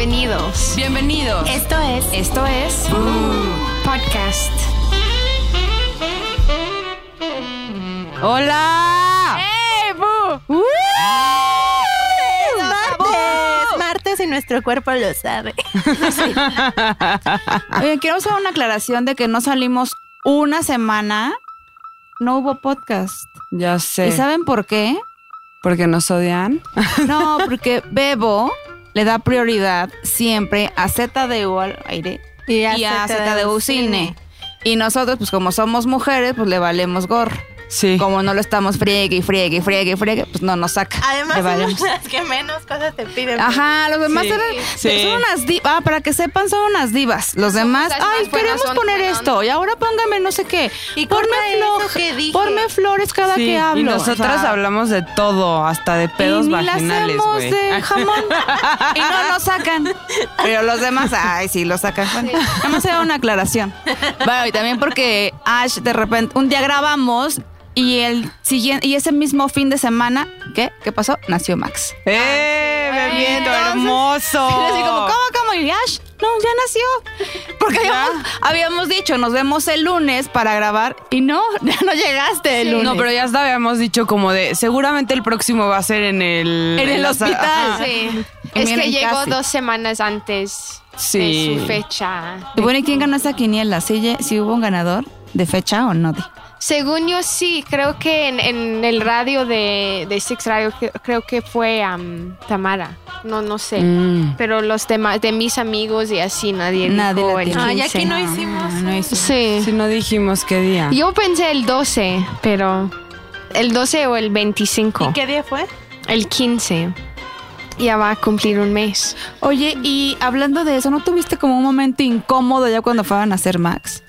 Bienvenidos. Bienvenidos. Esto es Esto es Podcast. Hola. ¡Eh, Bu! martes, martes y nuestro cuerpo lo sabe. Oigan, quiero hacer una aclaración de que no salimos una semana. No hubo podcast. Ya sé. ¿Y saben por qué? Porque nos odian. No, porque Bebo le da prioridad siempre a ZDU al aire Y y a ZDU cine. Y nosotros, pues como somos mujeres, pues le valemos gorro. Sí. Como no lo estamos friegue y friegue y friegue y friegue, pues no nos saca. Además, las que menos cosas te piden. Ajá, los demás Sí, eran, sí. son unas divas. Ah, para que sepan, son unas divas. Los demás, ay, queremos son poner esto y ahora póngame no sé qué. Y ponme, corta eso flor- que dije. ponme flores cada Sí, que hablo. Y nosotras O sea, hablamos de todo, hasta de pedos y ni vaginales, hacemos güey. de jamón y no nos sacan. Pero los demás, ay, sí, lo sacan. Bueno, Vamos a hacer una aclaración. Bueno, y también porque Ash, de repente, un día grabamos y el siguiente, y ese mismo fin de semana, ¿qué? ¿Qué pasó? Nació Max. ¡Eh, bebito Entonces, hermoso! Y así como, ¿cómo, cómo? Y Ash, no, ya nació. Porque ¿Ya? habíamos, habíamos dicho, nos vemos el lunes para grabar y no, ya no llegaste el lunes. No, pero ya hasta habíamos dicho como de, seguramente el próximo va a ser en el... En el la- hospital. Ajá. Sí. Es miren, que llegó casi. dos semanas antes Sí. de su fecha. Y bueno, ¿y quién ganó esa quiniela? ¿Sí, sí hubo un ganador de fecha o no? Según yo sí, creo que en, en el radio de, de Six Radio creo que fue am, Tamara. No, no sé. Mm. Pero los demás de mis amigos y así nadie, Nadie dijo el. Ah, ya 15. aquí no hicimos. no hizo. Sí. Si no dijimos qué día. Yo pensé el 12, pero el 12 o el 25. ¿Y qué día fue? El 15. Ya va a cumplir un mes. Oye, y hablando de eso, ¿no tuviste como un momento incómodo ya cuando fueron a hacer Max?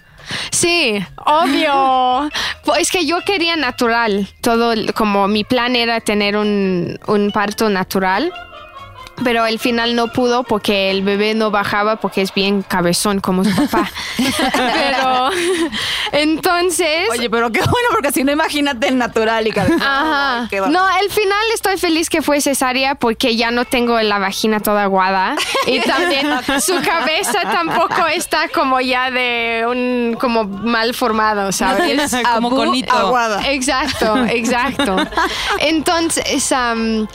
Sí, obvio. Pues es que yo quería natural. Todo, como mi plan era tener un, un parto natural. Pero al final no pudo porque el bebé no bajaba porque es bien cabezón como su papá. pero entonces... Oye, pero qué bueno, porque si no, imagínate el natural y cabezón. Ajá. Ay, No, al final estoy feliz que fue cesárea porque ya no tengo la vagina toda aguada y también su cabeza tampoco está como ya de un como mal formado, ¿sabes? Como conito. Aguada. Exacto, exacto. Entonces, am,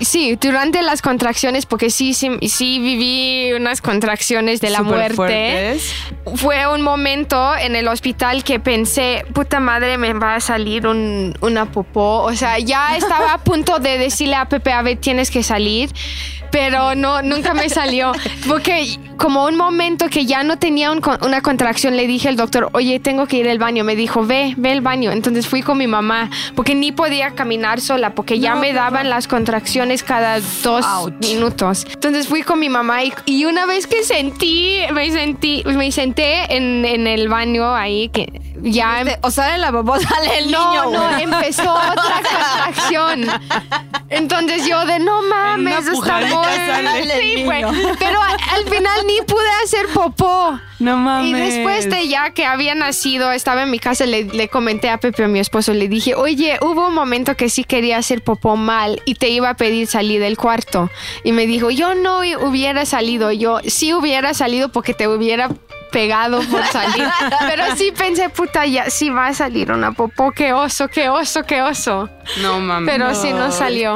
sí, durante las contracciones, porque sí, sí, sí viví unas contracciones de la muerte fuertes. fue un momento en el hospital que pensé, puta madre, me va a salir un, una popó. O sea, ya estaba a punto de decirle a Pepe, a ver, tienes que salir. Pero no, nunca me salió. Porque como un momento que ya no tenía un una contracción, le dije al doctor, oye, tengo que ir al baño. Me dijo, ve, ve al baño. Entonces fui con mi mamá, porque ni podía caminar sola, porque ya me daban las contracciones cada dos Ouch. minutos. Entonces fui con mi mamá y, y una vez que sentí, me sentí, me senté en, en el baño ahí, que ya... Este, O sale la popó, sale el no, niño. no, güey. empezó otra contracción. Entonces yo de no mames, está muy... Sí, niño. Pero al final ni pude hacer popó. No mames. Y después de ya que había nacido, estaba en mi casa, le, le comenté a Pepe, a mi esposo, le dije, oye, hubo un momento que sí quería hacer popó mal y te iba a pedir salir del cuarto. Y me dijo, yo no hubiera salido, yo sí hubiera salido porque te hubiera pegado por salir. Pero sí pensé, puta, ya sí va a salir una popó, qué oso, qué oso, qué oso. No mames. Pero sí no salió.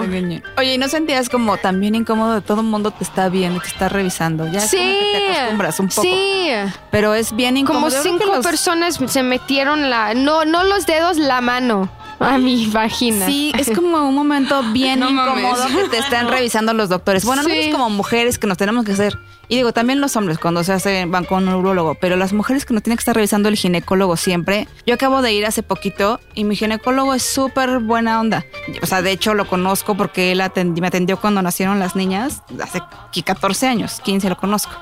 Oye, ¿y no sentías como también incómodo de todo el mundo te está viendo, te está revisando? Ya es como Sí, que te acostumbras un poco. sí. Pero es bien incómodo. Como cinco los- personas se metieron la, no, no los dedos, la mano a mi vagina. Sí, es como un momento bien No mames. incómodo que te están revisando los doctores. Bueno, Sí. nosotros como mujeres que nos tenemos que hacer. Y digo, también los hombres cuando se hacen, van con un urologo, pero las mujeres que nos tienen que estar revisando el ginecólogo siempre. Yo acabo de ir hace poquito y mi ginecólogo es súper buena onda. O sea, de hecho lo conozco porque él me atendió cuando nacieron las niñas, hace 14 años, 15 lo conozco.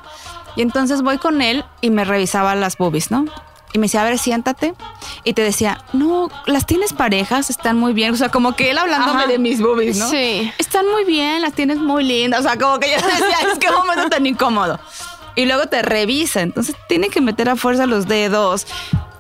Y entonces voy con él y me revisaba las boobies, ¿no? Y me decía, a ver, siéntate. Y te decía, no, las tienes parejas, están muy bien. O sea, como que él hablándome Ajá. de mis boobies, ¿no? Sí. Están muy bien, las tienes muy lindas. O sea, como que yo decía, es que momento tan incómodo. Y luego te revisa, entonces tiene que meter a fuerza los dedos.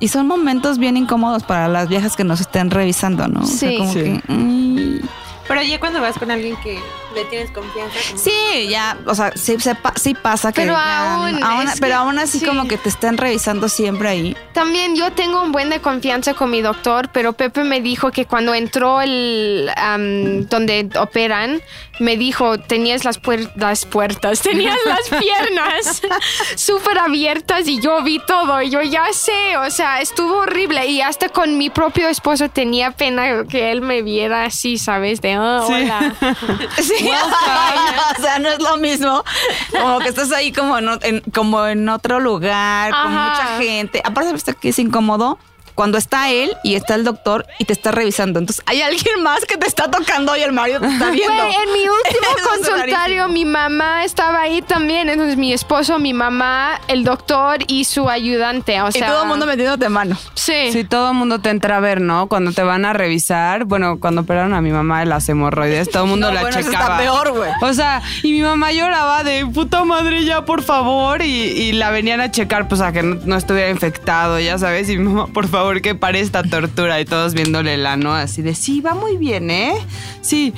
Y son momentos bien incómodos para las viejas que nos estén revisando, ¿no? O sea, Sí. como Sí. que, mm, Pero ya cuando vas con alguien que ¿Le tienes confianza? como- Sí, ya, o sea, sí, se pa- sí pasa que. Pero ya- aún, pero que- aún así, sí. como que te están revisando siempre ahí. También yo tengo un buen de confianza con mi doctor, pero Pepe me dijo que cuando entró el am, donde operan, me dijo tenías las, puer- las puertas, tenías las piernas súper abiertas y yo vi todo. Y yo ya sé, o sea, estuvo horrible y hasta con mi propio esposo tenía pena que él me viera así, ¿sabes? De "Ah, hola. Sí, o sea, no es lo mismo. Como que estás ahí como en, en- como en otro lugar, con mucha gente. Aparte, ¿viste que es incómodo? Cuando está él y está el doctor y te está revisando. Entonces, hay alguien más que te está tocando y el marido te está viendo. Güey, en mi último Eso rarísimo. mi mamá estaba ahí también. Entonces mi esposo, mi mamá, el doctor y su ayudante. O y sea, todo el mundo metiéndote mano. Sí. Sí, todo el mundo te entra a ver, ¿no? Cuando te van a revisar, bueno, cuando operaron a mi mamá de las hemorroides, todo el mundo No, la bueno, eso checaba. está peor, güey. O sea, y mi mamá lloraba de puta madre ya, por favor, y, y la venían a checar, pues a que no, no estuviera infectado, ya sabes, y mi mamá, por favor, que pare esta tortura, y todos viéndole el ano así de, sí, va muy bien, ¿eh? Sí.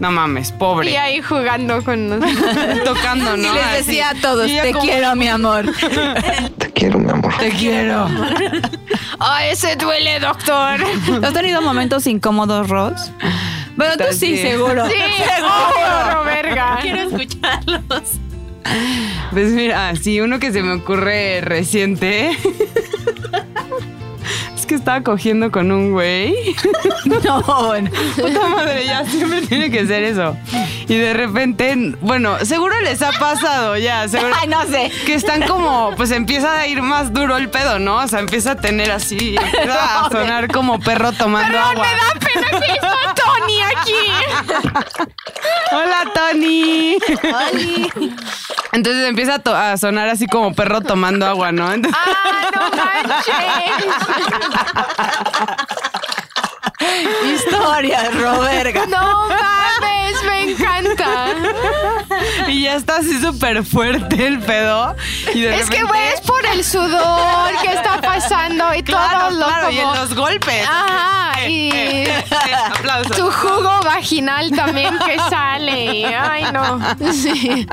No mames, pobre. Y ahí jugando con nosotros. Tocando, ¿no? y les Así. decía a todos, te como, quiero, mi amor. Te quiero, mi amor. Te quiero. Ay, ese duele, doctor. ¿Has tenido momentos incómodos, Ross? Bueno, tú sí, Sí. seguro. Sí, seguro, verga. Quiero escucharlos. Pues mira, sí, uno que se me ocurre reciente. Que estaba cogiendo con un güey. No, bueno. Puta madre, ya siempre tiene que ser eso. Y de repente, bueno, seguro les ha pasado ya, seguro. Ay, no sé. Que están como, pues empieza a ir más duro el pedo, ¿no? O sea, empieza a tener así, empieza a sonar como perro tomando Perdón, agua. me da pena que está Tony aquí. Hola, Tony. Entonces empieza a, to- a sonar así como perro tomando agua, ¿no? Entonces- Ah, no manches. Historia, Roberga. No mames, me encanta. Y ya está así súper fuerte el pedo. Y de Es que, güey, es por el sudor que está pasando y Claro, todo lo claro, y en como... los golpes. Ajá, y Eh, aplausos. tu jugo vaginal también que sale. Ay, no. Sí.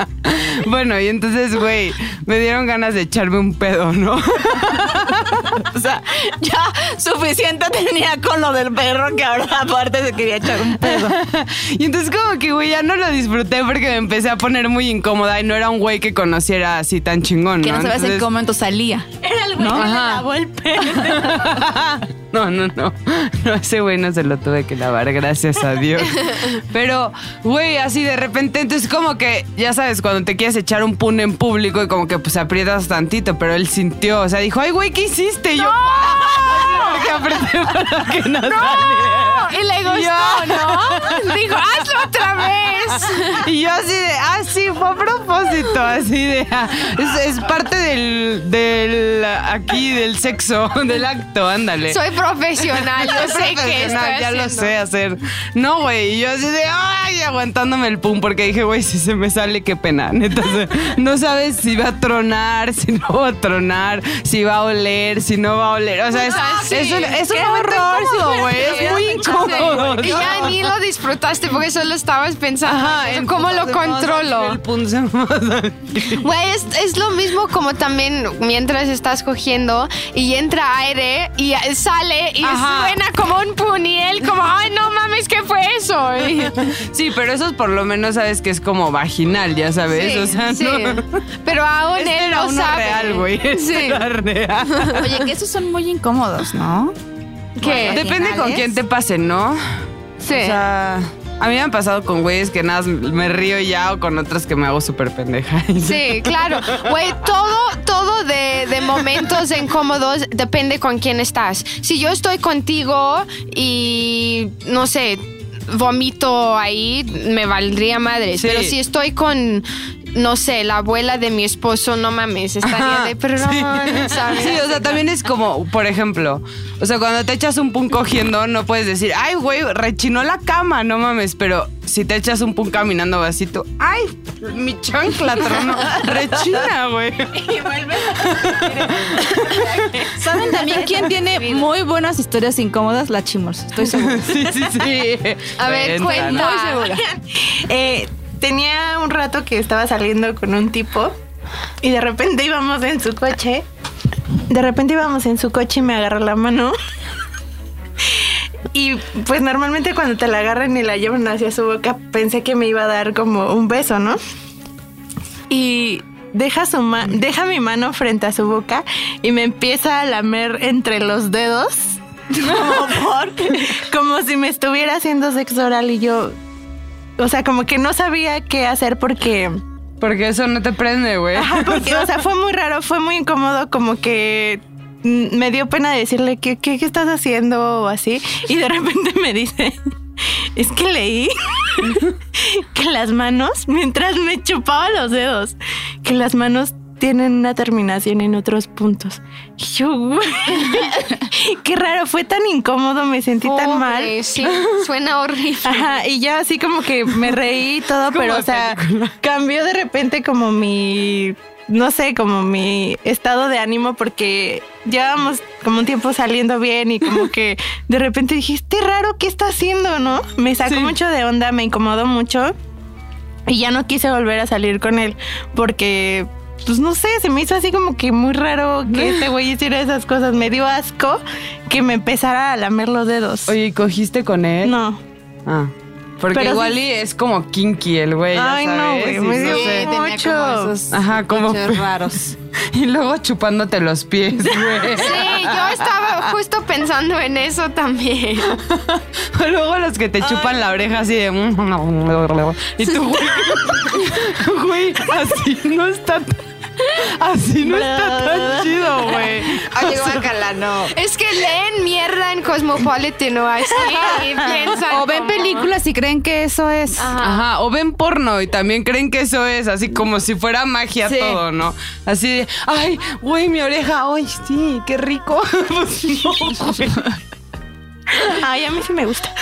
Bueno, y entonces, güey, me dieron ganas de echarme un pedo, ¿no? O sea, ya suficiente tenía con lo del perro que ahora aparte se quería echar un pedo. Y entonces como que, güey, ya no lo disfruté porque me empecé a poner muy incómoda y no era un güey que conociera así tan chingón, ¿no? Que no sabes en Entonces- qué momento salía. Era el güey que le lavó el pelo. No, no, no. No, ese güey no se lo tuve que lavar, gracias a Dios. Pero, güey, así de repente, entonces como que, ya sabes, cuando te quieres echar un pun en público y como que pues aprietas tantito, pero él sintió, o sea, dijo, ay, güey, ¿qué hiciste? Y yo, porque apreté para que no, saliera. Y le gustó, ¿no? Dijo, hazlo otra vez. Y yo así de, ah, sí, fue a propósito, así de, ah, es, es parte del, del, aquí, del sexo, del acto, ándale. Soy profesional, yo sé que Profesional, estoy ya lo sé hacer. No, güey, y yo así de, ay, aguantándome el pum, porque dije, güey, si se me sale, qué pena. Neta, no sabes si va a tronar, si no va a tronar, si va a oler, si no va a oler. O sea, es, Ah, sí. es un, es un horror, güey, es muy incómodo. Y ya ni lo disfrutaste porque solo estabas pensando Ajá, en cómo lo se El. Güey, es, es lo mismo como también mientras estás cogiendo y entra aire y sale y Ajá. suena como un puniel, como, ay, no mames, ¿qué fue eso? Y- Sí, pero eso por lo menos sabes que es como vaginal, ya sabes. Sí, o sea, sí. no. Pero aún Este él uno sabe. real, güey. Sí. era real. Oye, que esos son muy incómodos, ¿no? ¿Qué? Depende con quién te pase, ¿no? Sí. O sea, a mí me han pasado con güeyes que nada, me río ya o con otras que me hago súper pendeja. Sí, claro. Güey, todo, todo de, de momentos incómodos depende con quién estás. Si yo estoy contigo y, no sé, vomito ahí, me valdría madre. Sí. Pero si estoy con, no sé, la abuela de mi esposo, no mames, estaría Ajá, de perdón, ¿sabes? Sí, o sea, también es como, por ejemplo, o sea, cuando te echas un pun cogiendo, no puedes decir, ay, güey, rechinó la cama, no mames, pero si te echas un pun caminando vasito, ay, mi chancla tronó, rechina, güey. ¿Saben también quién tiene muy buenas historias incómodas? La Chimors, estoy segura. Sí, sí, sí. A ver, cuenta. Muy segura. Eh, tenía un rato que estaba saliendo con un tipo y de repente íbamos en su coche. De repente íbamos en su coche y me agarró la mano. Y pues normalmente cuando te la agarran y la llevan hacia su boca, pensé que me iba a dar como un beso, ¿no? Y deja su ma- deja mi mano frente a su boca y me empieza a lamer entre los dedos. Como si me estuviera haciendo sexo oral y yo, o sea, como que no sabía qué hacer porque, Porque eso no te prende, güey. ajá, porque, o sea, fue muy raro, fue muy incómodo, como que mm, me dio pena decirle ¿qué, qué, qué estás haciendo o así y de repente me dice, es que leí que las manos, mientras me chupaba los dedos, que las manos tienen una terminación en otros puntos. Y yo, güey, qué raro, fue tan incómodo, me sentí tan mal. Sí, suena horrible. Ajá, y yo así como que me reí y todo, pero o sea, película. cambió de repente como mi, no sé, como mi estado de ánimo porque llevábamos como un tiempo saliendo bien y como que de repente dije, este raro, ¿qué está haciendo, no? Me sacó Sí. mucho de onda, me incomodó mucho y ya no quise volver a salir con él porque... Pues no sé, se me hizo así como que muy raro que este güey hiciera esas cosas. Me dio asco que me empezara a lamer los dedos. Oye, ¿y cogiste con él? No. Ah. Porque Pero igual sí- y es como kinky el güey. ya Ay, no, güey, me dio no sé. mucho. como esos Ajá, como- raros. Y luego chupándote los pies, güey. Sí, yo estaba justo pensando en eso también. Luego los que te chupan la oreja así de... Y tú, güey, güey, así no está... Así no está tan chido, güey. Oye, guácala, no. Es que leen mierda en Cosmopolitan o así y piensan. O ven como- películas y creen que eso es. Ajá, o ven porno y también creen que eso es así como si fuera magia Sí. todo, ¿no? Así de, ay, güey, mi oreja, ay, sí, qué rico. Pues no. Ay, a mí sí me gusta.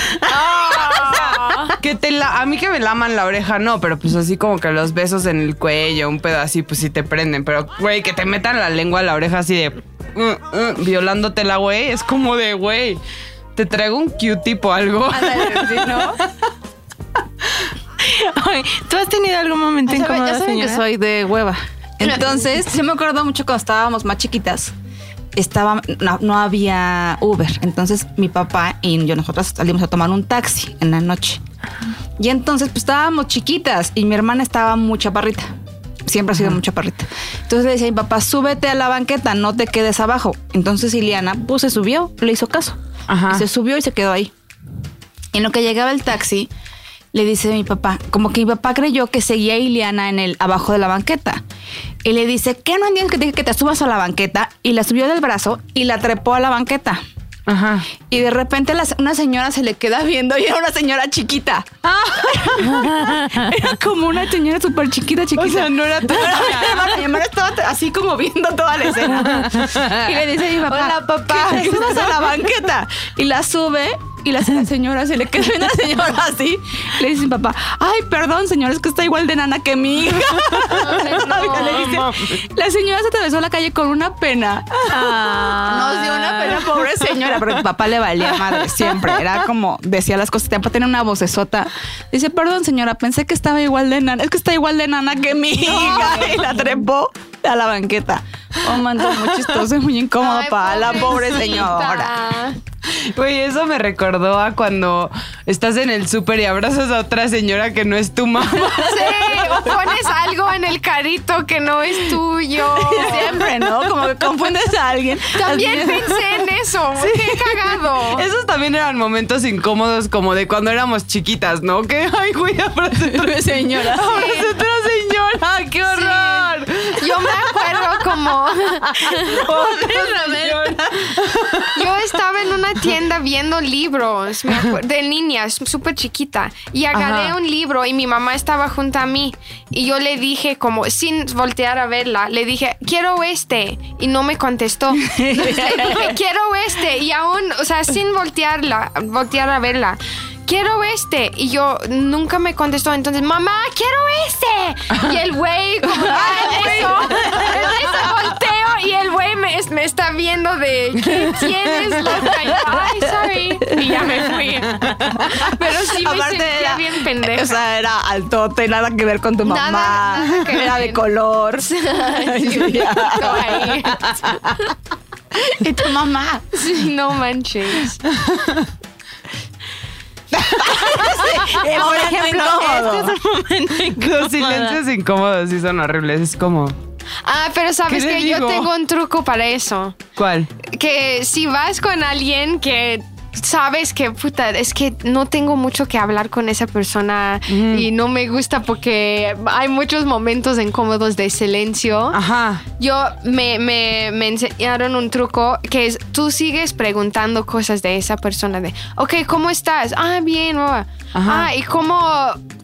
que te la, a mí que me laman la oreja, no, pero pues así como que los besos en el cuello, un pedo así, pues sí te prenden. Pero, güey, que te metan la lengua a la oreja así de uh, uh, violándotela, güey, es como de, güey, te traigo un Q-tip o algo. Ay, ¿Tú has tenido algún momento saben, incómodo, ya saben que señora? soy de hueva. Entonces, yo me acuerdo mucho cuando estábamos más chiquitas. Estaba, no, no había Uber. Entonces, mi papá y yo, nosotras salimos a tomar un taxi en la noche. Y entonces, pues estábamos chiquitas y mi hermana estaba muy chaparrita. Siempre ha sido muy chaparrita. Entonces le decía a mi papá, súbete a la banqueta, no te quedes abajo. Entonces Ileana, pues se subió, le hizo caso. Ajá. Y se subió y se quedó ahí. En lo que llegaba el taxi, le dice mi papá, como que mi papá creyó que seguía a Ileana en el abajo de la banqueta. Y le dice, ¿qué no entiendes que te dije que te subas a la banqueta? Y la subió del brazo y la trepó a la banqueta. Ajá. Y de repente la- una señora se le queda viendo y era una señora chiquita. era como una señora súper chiquita, chiquita. O sea, no era tu Mi hermana estaba así como viendo toda la escena. Y le dice a mi papá, Hola, papá. te subas a la banqueta. Y la sube y la, señora se le queda viendo a la señora así. Le dice a mi papá, ay, perdón, señor, es que está igual de nana que mi hija. Le dice, la señora se atravesó la calle con una pena. Nos dio una pena, pobre señora. Pero mi papá le valía madre siempre. Era como, decía las cosas. Papá tenía una vocesota. Dice, perdón, señora, pensé que estaba igual de nana. Es que está igual de nana que mi hija. Y la trepó a la banqueta. Oh, man, muy chistoso y muy incómodo Ay, para la pobre señora. Güey, eso me recordó a cuando estás en el súper y abrazas a otra señora que no es tu mamá. Sí, o pones algo en el carrito que no es tuyo. Siempre, ¿no? Como que confundes a alguien. También Así- pensé en eso. Qué cagado. Esos también eran momentos incómodos como de cuando éramos chiquitas, ¿no? Que, ay, güey, abracé a otra señora. Abracé a otra señora, qué horror. Yo me acuerdo como yo estaba en una tienda viendo libros me de niñas, súper chiquita, y agarré Ajá. un libro y mi mamá estaba junto a mí y yo le dije como sin voltear a verla, le dije quiero este y no me contestó. Le dije quiero este y aún, o sea, sin voltearla, voltear a verla. Quiero este. Y yo nunca me contestó. Entonces, mamá, quiero este. Y el güey, como en eso, en eso volteo y el güey me me está viendo de ¿qué tienes, loca? Y yo, Ay, sorry. Y ya me fui. Pero sí me sentía era, bien pendeja. O sea, era altote, nada que ver con tu Nada- mamá. nada que era ver. de color. Sí, todo ahí. y tu mamá. Sí, no manches. Eh, Por ejemplo, este es un momento Los incómodo. silencios incómodos sí son horribles. Es como, Ah, pero sabes ¿Qué le que yo tengo un truco para eso. ¿cuál? Que si vas con alguien que sabes que puta, es que no tengo mucho que hablar con esa persona y no me gusta porque hay muchos momentos incómodos de silencio. Ajá. Yo me, me, me enseñaron un truco que es tú sigues preguntando cosas de esa persona de, ok, ¿cómo estás? Ah, bien, baba. Ajá. Ah, y cómo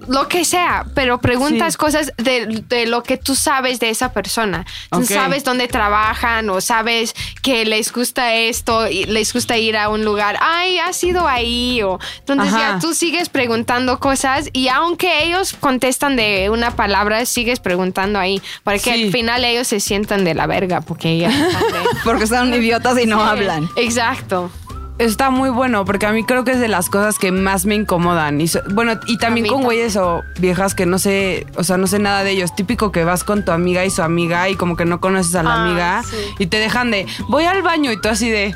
lo que sea, pero preguntas Sí. cosas de, de lo que tú sabes de esa persona. Entonces, Ok. sabes dónde trabajan o sabes que les gusta esto y les gusta ir a un lugar. Ay, has ido ahí o entonces Ajá. ya tú sigues preguntando cosas y aunque ellos contestan de una palabra, sigues preguntando ahí para que Sí. al final ellos se sientan de la verga porque ya están de- Porque son idiotas y no hablan. Exacto. Está muy bueno porque a mí creo que es de las cosas que más me incomodan. Y so- bueno, y también con güeyes o viejas que no sé, o sea, no sé nada de ellos. Típico que vas con tu amiga y su amiga y como que no conoces a la Ah, amiga sí. y te dejan de, voy al baño y tú así de,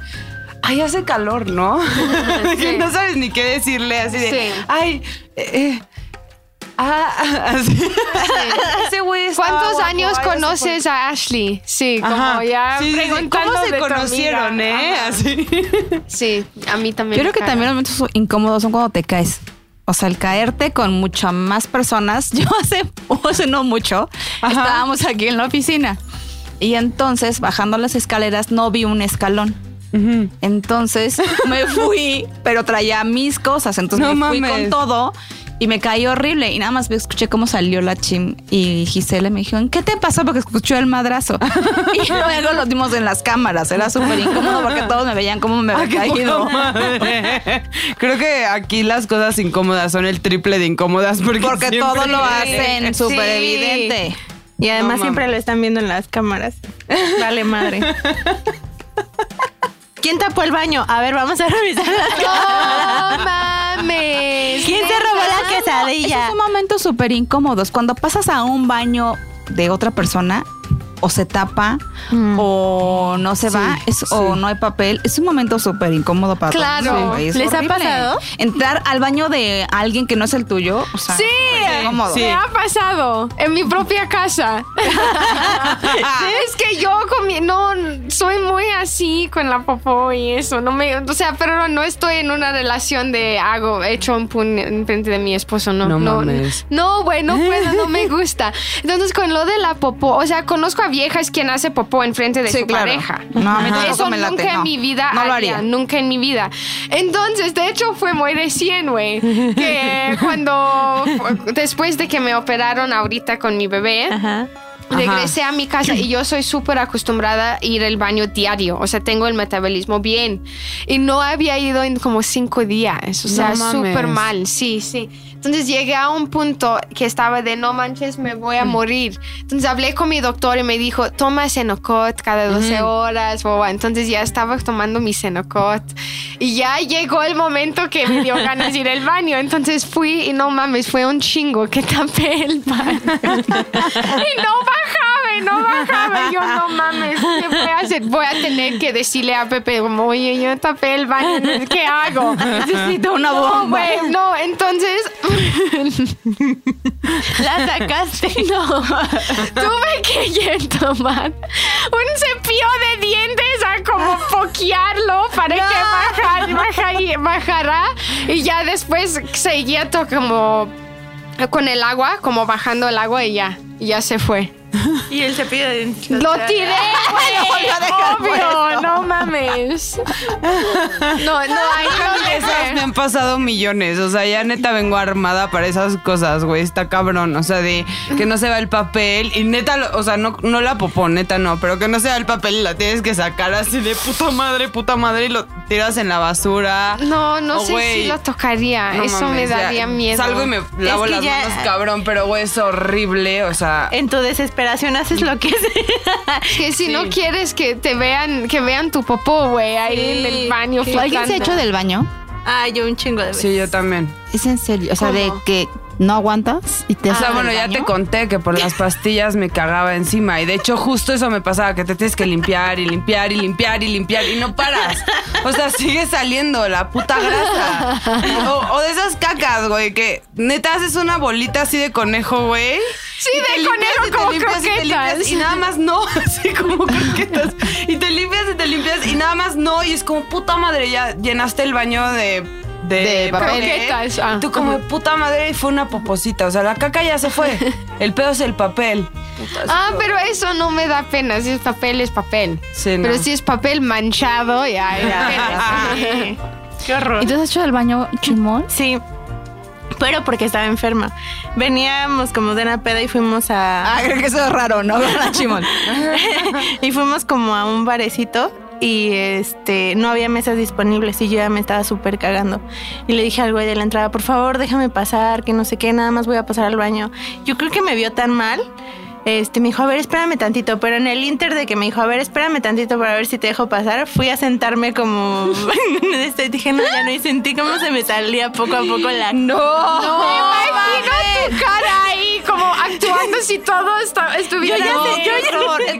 ay, hace calor, ¿no? No sabes ni qué decirle, así de, Sí. ay, eh, eh, ah, así. Ese güey estaba ¿Cuántos guapo, años ay, conoces a Ashley? Sí, como Ajá. ya Sí, preguntando ¿Cómo se de conocieron, amiga. eh? Ajá. Así. Sí, a mí también. Yo creo que caga. también los momentos incómodos son cuando te caes. O sea, el caerte con muchas más personas. Yo hace, hace no mucho Ajá. estábamos aquí en la oficina y entonces bajando las escaleras no vi un escalón. Entonces me fui, pero traía mis cosas. Entonces No me fui mames. con todo y me caí horrible. Y nada más escuché cómo salió la chim. Y Gisela me dijo, ¿qué te pasó? Porque escuchó el madrazo. y luego lo dimos en las cámaras. Era súper incómodo porque todos me veían cómo me Ah, había qué caído. Creo que aquí las cosas incómodas son el triple de incómodas porque, Porque siempre- todo lo hacen Sí. súper evidente. Y además No, siempre lo están viendo en las cámaras. Vale madre. ¿Quién tapó el baño? A ver, vamos a revisar. No mames. ¿Quién se robó la quesadilla? Esos son momentos súper incómodos. Cuando pasas a un baño de otra persona, o se tapa, o no se va, es- o no hay papel, es un momento súper incómodo para todos. Claro. ¿Les ha pasado? Entrar al baño de alguien que no es el tuyo, o sea, Sí, es incómodo. Sí. me ha pasado en mi propia casa. es que yo con mi- no soy muy así con la popó y eso, no me, o sea, pero no estoy en una relación de hago hecho un pun en frente de mi esposo, no, No no, mames. no, güey, no puedo, no me gusta. Entonces con lo de la popó, o sea, conozco a viejas quien hace popó en frente de Sí, su claro. pareja. No, Eso me late, nunca no. en mi vida No lo haría. nunca en mi vida. Entonces, de hecho, fue muy recién, güey. Que cuando, después de que me operaron ahorita con mi bebé, Ajá. regresé a mi casa y yo soy súper acostumbrada a ir al baño diario. O sea, tengo el metabolismo bien. Y no había ido en como cinco días. O sea, No súper mal. Sí, sí. Entonces llegué a un punto que estaba de no manches, me voy a morir. Entonces hablé con mi doctor y me dijo, toma Senocot cada 12 horas. boba. Entonces ya estaba tomando mi Senocot. Y ya llegó el momento que me dio ganas de ir al baño. Entonces fui y no mames, fue un chingo que tapé el baño. y no y no bajaba. Y yo, no mames, ¿qué voy a hacer? Voy a tener que decirle a Pepe, como, oye, yo tapé el baño, ¿qué hago? Necesito una No, bomba. güey, no, entonces La sacaste. no, tuve que ir tomar un cepillo de dientes a como pokearlo para que bajar, bajar- bajara y ya después seguía to- como con el agua, como bajando el agua y ya, y ya se fue. Y el cepillo de dientes. Lo tiré, güey. Obvio, no mames. No, no, ahí Esas me han pasado millones. O sea, ya neta vengo armada para esas cosas, güey. Está cabrón. O sea, de que no se va el papel. Y neta, o sea, no, no la popó, neta no. Pero que no se va el papel y la tienes que sacar así de puta madre, puta madre. Y lo tiras en la basura. No, no Oh, sé si lo tocaría. No Eso me ya daría miedo. Salgo y me lavo que las ya- manos, cabrón. Pero, güey, es horrible. O sea. En tu desesperación no haces lo que es. Que si no quieres que te vean, que vean tu popó, güey, ahí en el baño. ¿Alguien se ha hecho del baño? Ay, yo un chingo de veces. Sí, yo también. Es en serio. O sea, de que no aguantas y te O sea, bueno, ya te conté que por las pastillas me cagaba encima. Y de hecho, justo eso me pasaba, que te tienes que limpiar y limpiar y limpiar y limpiar y no paras. O sea, sigue saliendo la puta grasa. O, o de esas cacas, güey, que neta haces una bolita así de conejo, güey. Sí, y de te como limpias y te limpias croquetas. Y nada más no, así como croquetas. Y te limpias y te limpias y nada más no. Y es como puta madre, ya llenaste el baño de. De, De papel. Croquetas, ah. Tú como de puta madre y fue una poposita. O sea, la caca ya se fue. El pedo es el papel. Puta, Ah, pero eso no me da pena. Si es papel, es papel. Sí, no. Pero si es papel manchado, ya, ya. Qué horror. ¿Y tú has hecho del baño chimón? Sí. Pero porque estaba enferma. Veníamos como de una peda y fuimos a. Ah, creo que eso es raro, ¿no? ¿Verdad, chimón? y fuimos como a un barecito y este no había mesas disponibles y yo ya me estaba súper cagando. Y le dije al güey de la entrada, por favor, déjame pasar, que no sé qué, nada más voy a pasar al baño. Yo creo que me vio tan mal. Este, me dijo, a ver, espérame tantito, pero en el inter de que me dijo, a ver, espérame tantito para ver si te dejo pasar, fui a sentarme como, este, dije, no, ya no, y sentí como se me salía poco a poco la... No. Me imagino tu cara ahí como actuando si todo está- estuviera Yo ya sé, yo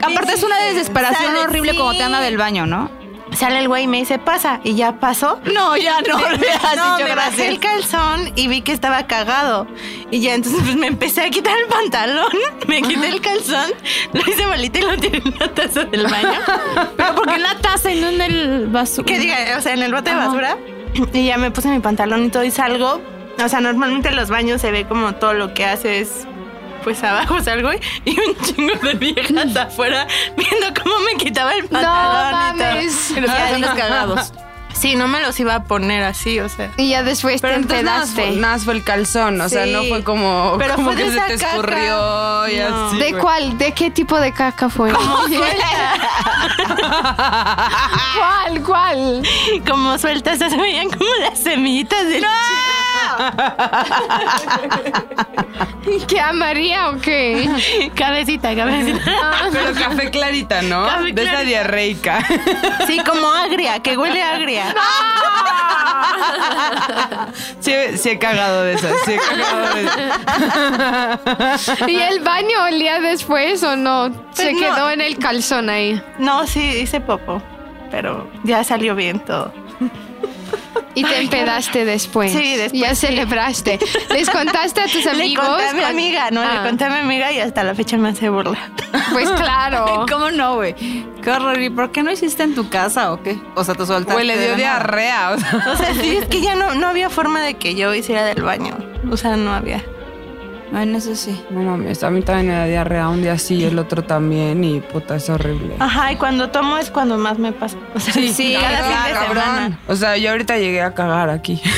ya. Aparte es una desesperación horrible como te anda del baño, ¿no? Sale el güey y me dice, pasa, y ya pasó. No, ya no. Me- le has no, dicho me bajé el calzón y vi que estaba cagado. Y ya entonces pues, me empecé a quitar el pantalón, me quité el calzón, lo hice bolita y lo tiré en la taza del baño. Pero ¿por qué en la taza y no en el vaso? que diga, o sea, en el bote de basura. Y ya me puse mi pantalón y todo y salgo. O sea, normalmente en los baños se ve como todo lo que haces. Pues abajo salgo y- y un chingo de viejas afuera viendo cómo me quitaba el No pantalón y todo. mames. Y los Ya calzones cagados. Sí, no me los iba a poner así, o sea. Y ya después Pero te fue- empedaste. nada más fue el calzón, o sea, Sí. no fue como, Pero como fue que de se te caca. escurrió y No. así. ¿De güey. cuál? ¿De qué tipo de caca fue? ¿Cuál? ¿Cuál? Como sueltas, se veían como las semillitas del ¿Qué amarilla o qué? cabecita, cabecita. Pero café clarita, ¿no? Café de esa diarreica. Sí, como agria, que huele a agria. Sí, sí he cagado de esas, sí he cagado de esas. ¿Y el baño olía después o no? Se Pues no. quedó en el calzón ahí. No, sí, hice popo, pero ya salió bien todo. Y te empedaste después. Sí, después Ya sí. celebraste. ¿Les contaste a tus Le amigos? conté a mi amiga, no, Ah, le conté a mi amiga y hasta la fecha me hace burla. Pues claro. ¿Cómo no, güey? Qué horror. ¿Y por qué no hiciste en tu casa o qué? O sea, te soltaste. Güey, le dio diarrea, o sea. O sea, sí, es que ya no, no había forma de que yo hiciera del baño. O sea, no había. Bueno, eso sí. No mames, a mí también me da diarrea un día sí, el otro también y puta, es horrible. Ajá, y cuando tomo es cuando más me pasa. O sea, Sí, cada fin de semana. O sea, yo ahorita llegué a cagar aquí.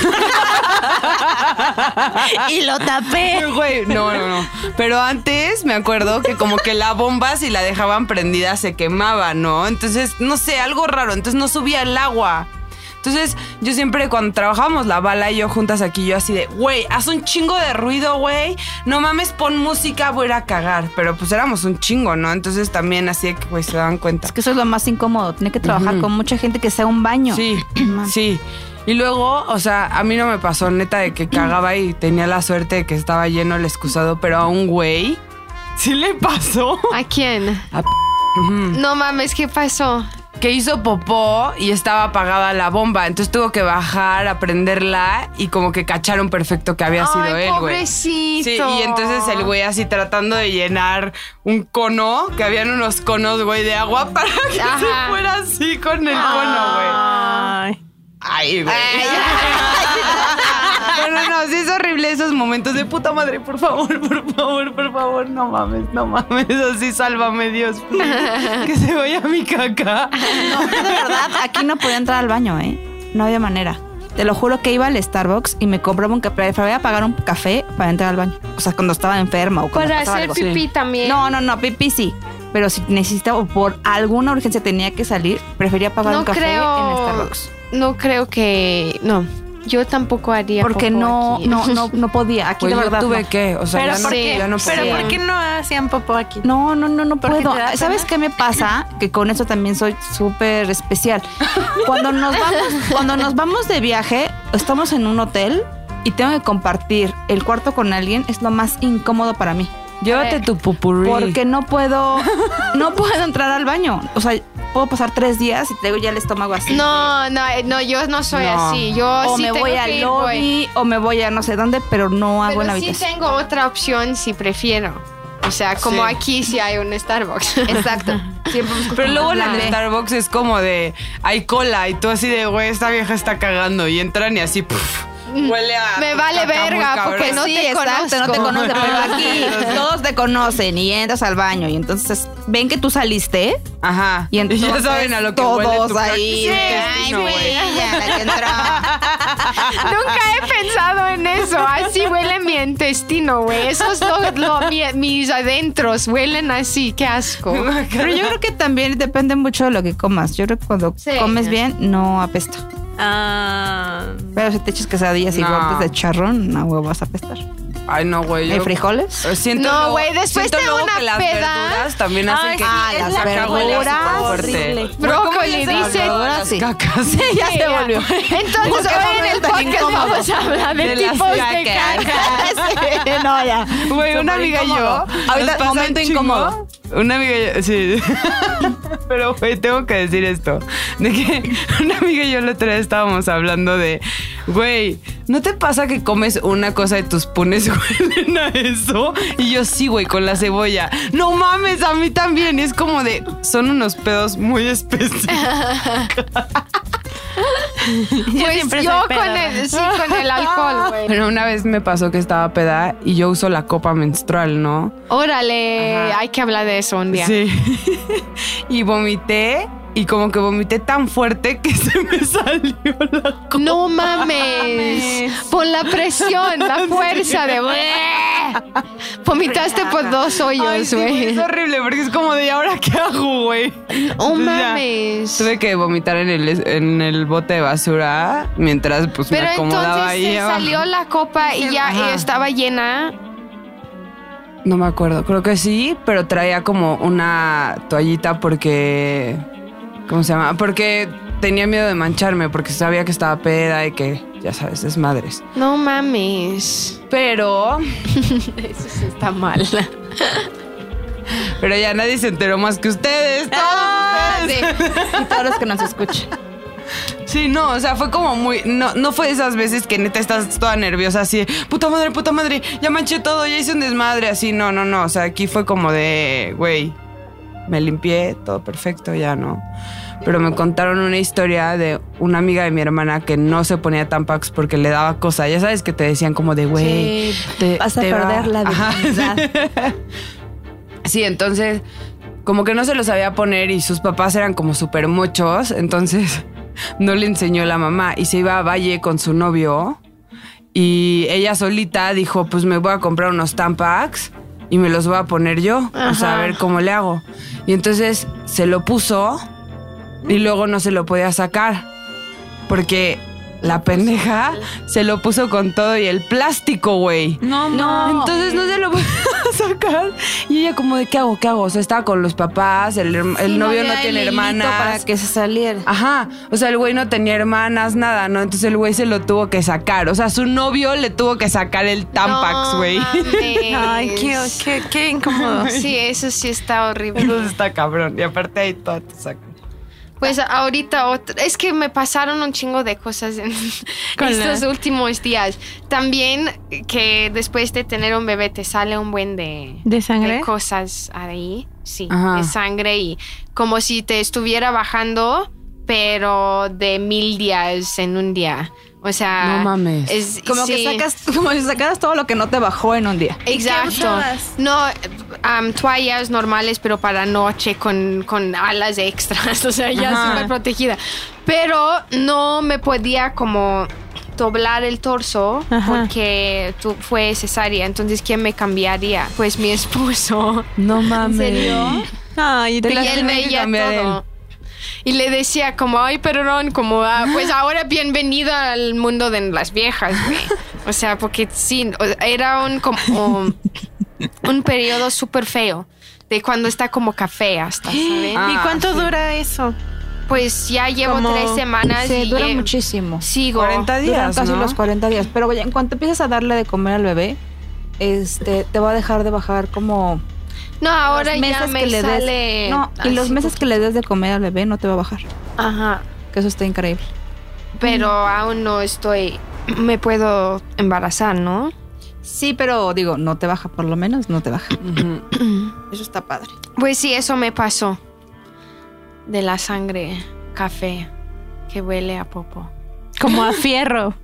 Y lo tapé. Güey, no, no, no. Pero antes me acuerdo que como que la bomba si la dejaban prendida se quemaba, ¿no? Entonces, no sé, algo raro. Entonces no subía el agua. Entonces, yo siempre cuando trabajábamos la bala y yo juntas aquí, yo así de, güey, haz un chingo de ruido, güey. No mames, pon música, voy a ir a cagar. Pero pues éramos un chingo, ¿no? Entonces también así de que, güey, se daban cuenta. Es que eso es lo más incómodo. Tiene que trabajar con mucha gente que sea un baño. Sí, sí. Y luego, o sea, a mí no me pasó neta de que cagaba y tenía la suerte de que estaba lleno el excusado, pero a un güey sí le pasó. ¿A quién? A p-. No mames, ¿qué pasó? Que hizo popó y estaba apagada la bomba, entonces tuvo que bajar a prenderla y como que cacharon perfecto que había sido Ay, él, güey. Sí, y entonces el güey así tratando de llenar un cono, que habían unos conos, güey, de agua para que se fuera así con el cono, güey. Ay. Ay, güey. Bueno, no, sí es horrible esos momentos de puta madre, por favor, por favor, por favor, no mames, no mames, así sálvame Dios, que se vaya mi caca. No, yo de verdad, aquí no podía entrar al baño, ¿eh? No había manera. Te lo juro que iba al Starbucks y me compraba un café. Voy a pagar un café para entrar al baño. O sea, cuando estaba enferma o cuando Para pasaba hacer algo. pipí también. No, no, no, pipí sí. Pero si necesitaba o por alguna urgencia tenía que salir, prefería pagar No un café creo. en Starbucks. No creo que. No. Yo tampoco haría Porque popó no, aquí. no, no, no podía. Aquí Pues de yo verdad. tuve no. que, o sea, Pero ya, ¿por no, qué? ya no Pero podía. ¿por qué no hacían popó aquí? No, no, no, no ¿Por qué puedo. ¿Sabes qué me pasa? Que con eso también soy súper especial. Cuando nos vamos, cuando nos vamos de viaje, estamos en un hotel y tengo que compartir el cuarto con alguien, es lo más incómodo para mí. Llévate tu pupurrí. Porque no puedo, no puedo entrar al baño. O sea, puedo pasar tres días y tengo ya el estómago así. No, no, eh, no, yo no soy No. así. Yo o sí me tengo voy al ir, voy. lobby o me voy a no sé dónde, pero no hago en la Pero sí habitación. tengo otra opción si prefiero. O sea, como Sí. aquí sí hay un Starbucks. Exacto. Siempre Pero luego la de. Starbucks es como de hay cola y tú así de güey, esta vieja está cagando y entran y así puf, huele a Me vale verga, porque no sí, te exacto, no te conocen, pero aquí todos te conocen y entras al baño y entonces ven que tú saliste Ajá. y entonces ya saben a lo que todos huele tu ahí. Sí, Ay, no, güey, güey. ya, la que entró. Nunca he pensado en eso. Así huele mi intestino, güey. Eso es lo, lo- mi- mis adentros. Huelen así. Qué asco. Pero yo creo que también depende mucho de lo que comas. Yo creo que cuando Sí. comes bien no apesta. Ah, Pero si te echas quesadillas y No. de charrón, no huevo vas a apestar. Ay, no, güey. ¿Hay frijoles? Eh, Siento No, luego- güey, después siento de luego una que las peda- verduras también hacen Ay, que sí, Ah, es las la caca verduras, súper fuerte. horrible. Brócoli, ¿Cómo dice. verduras, sí. Cacas. Sí, ya se volvió. Entonces, hoy en el podcast vamos a hablar de, De las tipos de cacas. caca. Sí, no, ya. Güey, una amiga y yo. Ahorita, momento incómodo. Una amiga y sí. Pero, güey, tengo que decir esto. De que una amiga y yo la otra vez estábamos hablando de, güey, ¿no te pasa que comes una cosa y tus punes huelen a eso? Y yo, sí, güey, con la cebolla. No mames, a mí también. Y es como de, son unos pedos muy específicos. Pues siempre yo soy con el, sí, con el alcohol, güey. Pero una vez me pasó que estaba peda y yo uso la copa menstrual, ¿no? Órale, Ajá. hay que hablar de eso un día. Sí. y vomité y como que vomité tan fuerte que se me salió la copa. No mames. Por la presión, la fuerza de. Vomitaste por dos hoyos, güey, es horrible porque es como de, ¿y ahora qué hago, güey? Oh Entonces ya, mames. Tuve que vomitar en el, en el bote de basura mientras pues Pero me acomodaba entonces ahí se salió la copa y ya Ajá. estaba llena. No me acuerdo, creo que sí, pero traía como una toallita porque... ¿Cómo se llama? Porque tenía miedo de mancharme porque sabía que estaba peda y que, ya sabes, desmadres. No mames. Pero, Eso sí está mal. pero ya nadie se enteró más que ustedes. todos ustedes. Y todos los que nos escuchan. Sí, no, o sea, fue como muy. No, no fue esas veces que neta estás toda nerviosa, así, puta madre, puta madre, ya manché todo, ya hice un desmadre, así. No, no, no. O sea, aquí fue como de, güey, me limpié, todo perfecto, ya no. Pero me contaron una historia de una amiga de mi hermana que no se ponía Tampax porque le daba cosa. Ya sabes que te decían como de, güey, te- Vas a te va- perder la Ajá. virginidad. Sí, entonces, como que no se lo sabía poner y sus papás eran como súper muchos, entonces no le enseñó la mamá y se iba a Valle con su novio y ella solita dijo, pues me voy a comprar unos Tampax y me los voy a poner yo, o sea, a ver cómo le hago. Y entonces se lo puso y luego no se lo podía sacar porque la pendeja se lo puso con todo y el plástico, güey. No, no. Entonces no se lo podía sacar. Y ella como de, ¿qué hago? ¿Qué hago? O sea, estaba con los papás, el, el Sí, novio no, tiene hermanas. Para que se saliera. Ajá, o sea, el güey no tenía hermanas, nada, ¿no? Entonces el güey se lo tuvo que sacar. O sea, su novio le tuvo que sacar el Tampax, güey. Ay, qué, qué, qué incómodo. Sí, eso sí está horrible. Entonces está cabrón. Y aparte ahí toda te saca. Pues ahorita otro, es que me pasaron un chingo de cosas en Con estos la- últimos días. También que después de tener un bebé te sale un buen de, ¿De sangre? de cosas ahí, sí, Ajá. de sangre y como si te estuviera bajando, pero de mil días en un día. O sea, No mames. Es, Como sí. que sacas, como si sacaras todo lo que no te bajó en un día. Exacto. usabas? No, toallas normales, pero para noche con, con alas extras, o sea, ya súper protegida. Pero no me podía como doblar el torso Ajá. porque tu- fue cesárea. Entonces, ¿quién me cambiaría? Pues mi esposo. No mames. serio? Ay, Te y él veía todo. Y le decía como, ay, perdón, como, ah, pues ahora bienvenido al mundo de las viejas, güey. O sea, porque sí, era un como un periodo súper feo. De cuando está como café hasta, ¿saben? Ah, ¿Y cuánto sí. dura eso? Pues ya llevo Como- tres semanas Sí, y dura eh, muchísimo. sigo. 40 Duran días, casi ¿no? los 40 días. Pero oye, en cuanto empiezas a darle de comer al bebé, este, te va a dejar de bajar como No, ahora los ya meses me que le sale. des. No, y los meses que le des de comer al bebé no te va a bajar. Ajá. Que eso está increíble. Pero aún no estoy. Me puedo embarazar, ¿no? Sí, pero digo, no te baja, por lo menos no te baja. Eso está padre. Pues sí, eso me pasó. De la sangre café que huele a popo. Como a fierro.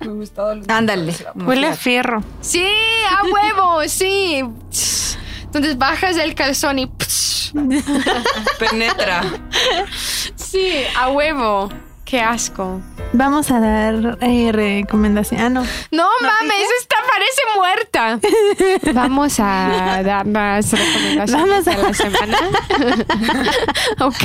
Ándale. Huele a fierro. Sí, a huevo, sí. Entonces bajas el calzón y. Penetra. Sí, a huevo. Qué asco. Vamos a dar eh, recomendación. Ah, no. No mames, esta parece muerta. Vamos a dar las recomendaciones Vamos a- de la semana. ok.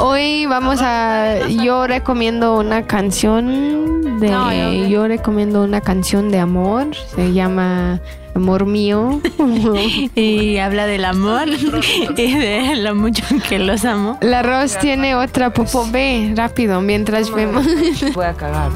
hoy vamos a. Yo recomiendo una canción de. No, yo- yo recomiendo una canción de amor. Se llama Amor Mío. Y habla del amor y de lo mucho que los amo. La Rose tiene otra popo. Ve rápido mientras vemos. Voy a cagar.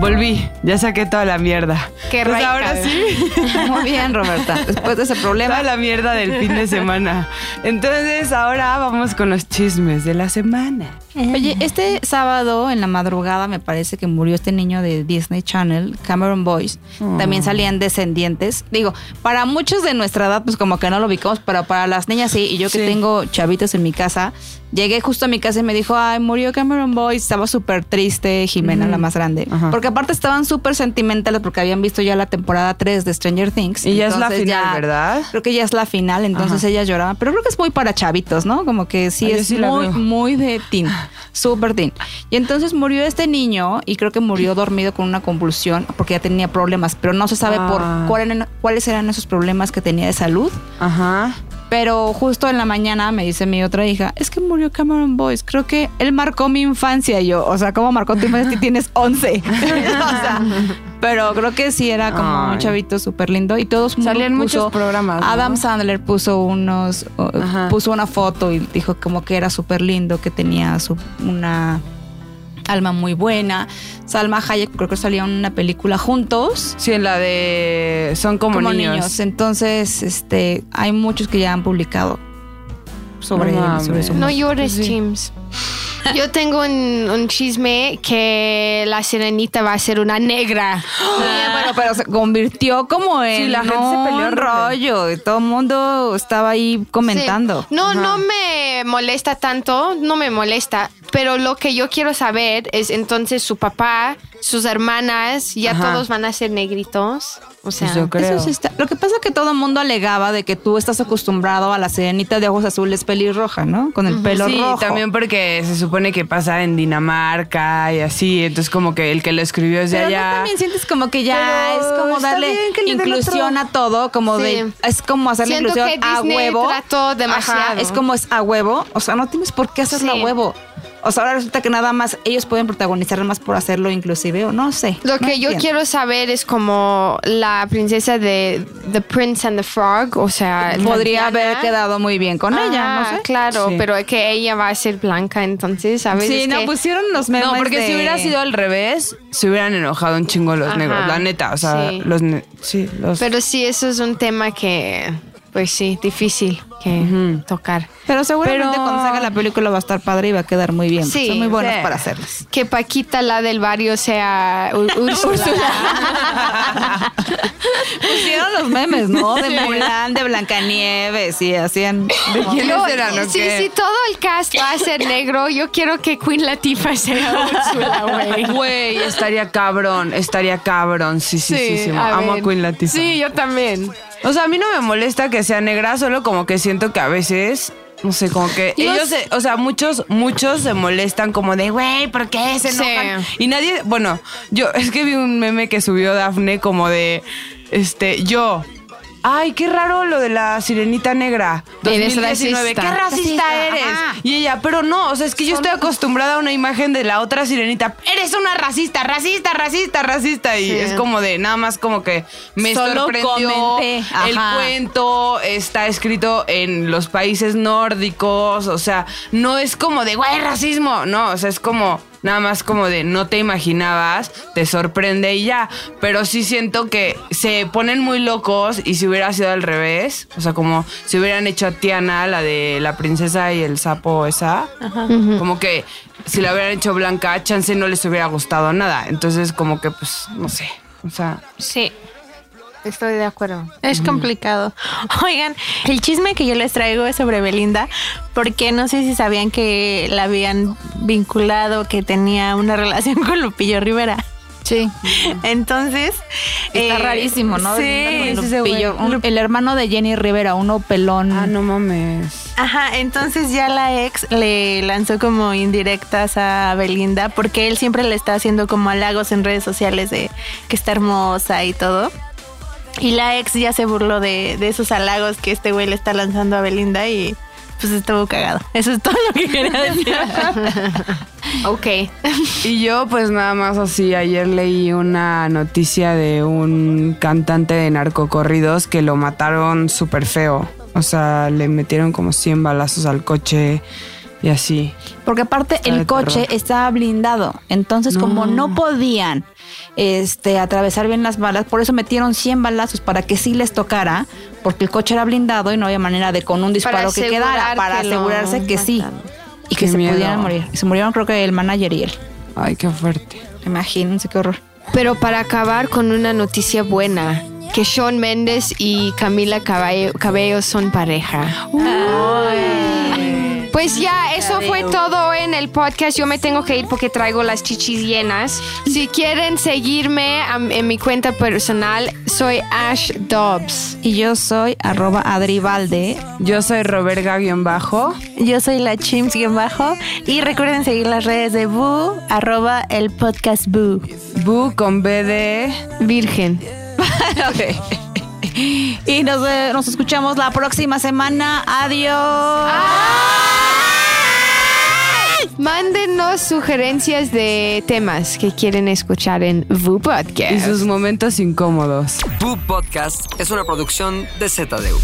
Volví, ya saqué toda la mierda. Qué Pues rica, ahora sí, Muy bien, Roberta. Después de ese problema. toda la mierda del fin de semana. Entonces ahora vamos con los chismes de la semana. Oye, este sábado en la madrugada me parece que murió este niño de Disney Channel, Cameron Boyce. También salían descendientes. Digo, para muchos de nuestra edad, pues como que no lo ubicamos, pero para las niñas sí. Y yo que Sí. tengo chavitos en mi casa, llegué justo a mi casa y me dijo, ay, murió Cameron Boyce. Estaba súper triste, Jimena, la más grande. Ajá. Porque aparte estaban súper sentimentales porque habían visto ya la temporada 3 de Stranger Things. Y ya es la final, ya- ¿verdad? Creo que ya es la final, entonces Ajá. ellas lloraban. Pero creo que es muy para chavitos, ¿no? Como que sí es sí muy, muy de teen. Súper teen. Y entonces murió este niño y creo que murió dormido con una convulsión porque ya tenía problemas, pero no se sabe Ah. por cuál eran- cuáles eran esos problemas que tenía de salud. Ajá. Pero justo en la mañana me dice mi otra hija, es que murió Cameron Boyce. Creo que él marcó mi infancia. Y yo, o sea, ¿cómo marcó tu infancia si tienes 11? O sea, pero creo que sí era como un chavito súper lindo. Y todos Salían muchos programas, ¿no? Adam Sandler puso unos, Ajá. puso una foto y dijo como que era súper lindo, que tenía su, una alma muy buena. Salma Hayek creo que salía una película juntos Sí, en la de Son como, niños. entonces, este, hay muchos que ya han publicado sobre, No sobre su No llores, Sí. James. Yo tengo un, un chisme que la sirenita va a ser una negra. Sí, bueno, pero se convirtió como en Sí, la gente se peleó un rollo y todo el mundo estaba ahí comentando. Sí. No, no me molesta tanto, no me molesta. Pero lo que yo quiero saber es entonces su papá, sus hermanas, ya Ajá. todos van a ser negritos. O sea, Pues yo creo. Eso sí está. Lo que pasa es que todo el mundo alegaba de que tú estás acostumbrado a la sirenita de ojos azules pelirroja, ¿no? Con el pelo sí, rojo. también porque se supone que pasa en Dinamarca y así, entonces como que el que lo escribió es de Pero allá. no también sientes como que ya Pero es como darle inclusión a todo, como Sí. de es como hacerle Siento inclusión que a huevo. trató demasiado. Ajá, es como es a huevo, o sea, no tienes por qué hacerlo Sí. a huevo. O sea, ahora resulta que nada más ellos pueden protagonizar más por hacerlo inclusive o no sé. Lo no que yo quiero saber es como la princesa de The Prince and the Frog, o sea, podría haber quedado muy bien con ella, no sé. Claro, Sí. pero que ella va a ser blanca, entonces, ¿sabes? Sí, Es no que- pusieron los memes No, porque de- si hubiera sido al revés, se hubieran enojado un chingo los Ajá, negros, la neta, o sea, sí. los ne- sí, los Pero sí, eso es un tema que, pues sí, difícil que tocar. Pero seguramente Pero- cuando salga la película va a estar padre y va a quedar muy bien. Sí, Son muy buenos sí. para hacerlas. Que Paquita, la del barrio, sea Úrsula. Pusieron los memes, ¿no? De Mulan, de Blancanieves y hacían. quiénes Yo- eran o sí, qué? sí, todo el cast va a ser negro. Yo quiero que Queen Latifah sea Úrsula, güey. Güey, estaría cabrón, estaría cabrón, sí, sí, sí, sí, a amo ver. a Queen Latifah. Sí, yo también. O sea, a mí no me molesta que sea negra, solo como que siento que a veces, no sé, como que Yo ellos, se- o sea, muchos, muchos se molestan como de, güey, ¿por qué se Sí. enojan? Y nadie, bueno, yo es que vi un meme que subió Dafne como de, este, yo, ay, qué raro lo de la sirenita negra. Eres 2019, racista. qué racista Racista, eres. ajá. Y ella, pero no, o sea, es que yo estoy acostumbrada a una imagen de la otra sirenita. Eres una racista, racista, racista, racista. Y Sí. es como de, nada más como que me Solo sorprendió. El cuento está escrito en los países nórdicos. O sea, no es como de, güey, racismo. No, o sea, es como nada más como de no te imaginabas, te sorprende y ya. Pero sí siento que se ponen muy locos y si hubiera sido al revés, o sea, como si hubieran hecho a Tiana, la de la princesa y el sapo esa, como que si la hubieran hecho blanca, chance no les hubiera gustado nada. Entonces, como que, pues, no sé. O sea, Sí. Estoy de acuerdo. Es complicado. Oigan, el chisme que yo les traigo es sobre Belinda, porque no sé si sabían que la habían vinculado, que tenía una relación con Lupillo Rivera. Sí. Entonces. Está eh, rarísimo, ¿no? Sí. Lupillo. Un- el hermano de Jenny Rivera, uno pelón. ah, no mames. Ajá, entonces ya la ex le lanzó como indirectas a Belinda porque él siempre le está haciendo como halagos en redes sociales de que está hermosa y todo. Y la ex ya se burló de, de esos halagos que este güey le está lanzando a Belinda y pues estuvo cagado. Eso es todo lo que quería decir. Ok. Y yo pues nada más así, ayer leí una noticia de un cantante de narcocorridos que lo mataron súper feo. O sea, le metieron como 100 balazos al coche y así. Porque aparte Está el coche terror. estaba blindado. Entonces, como no podían este, atravesar bien las balas, por eso metieron 100 balazos para que sí les tocara, porque el coche era blindado y no había manera de con un disparo que quedara, para que asegurarse que sí. Y que se pudieran morir. Y se murieron creo que el manager y él. Ay, qué fuerte. Imagínense qué horror. Pero para acabar con una noticia buena, que Shawn Mendes y Camila Cabello, Cabello son pareja. Pues ya, eso fue todo en el podcast. Yo me tengo que ir porque traigo las chichis llenas. Si quieren seguirme en mi cuenta personal, soy Ash Dobbs. Y yo soy arroba adribalde. Yo soy Roberga-bajo. Yo soy la Chimps bajo y recuerden seguir las redes de Boo, arroba el podcast Boo. Bu con B de... Virgen. Y nos, eh, nos escuchamos la próxima semana. Adiós. Mándenos sugerencias de temas que quieren escuchar en VU Y Podcast. sus momentos incómodos. Boo Podcast es una producción de ZDU.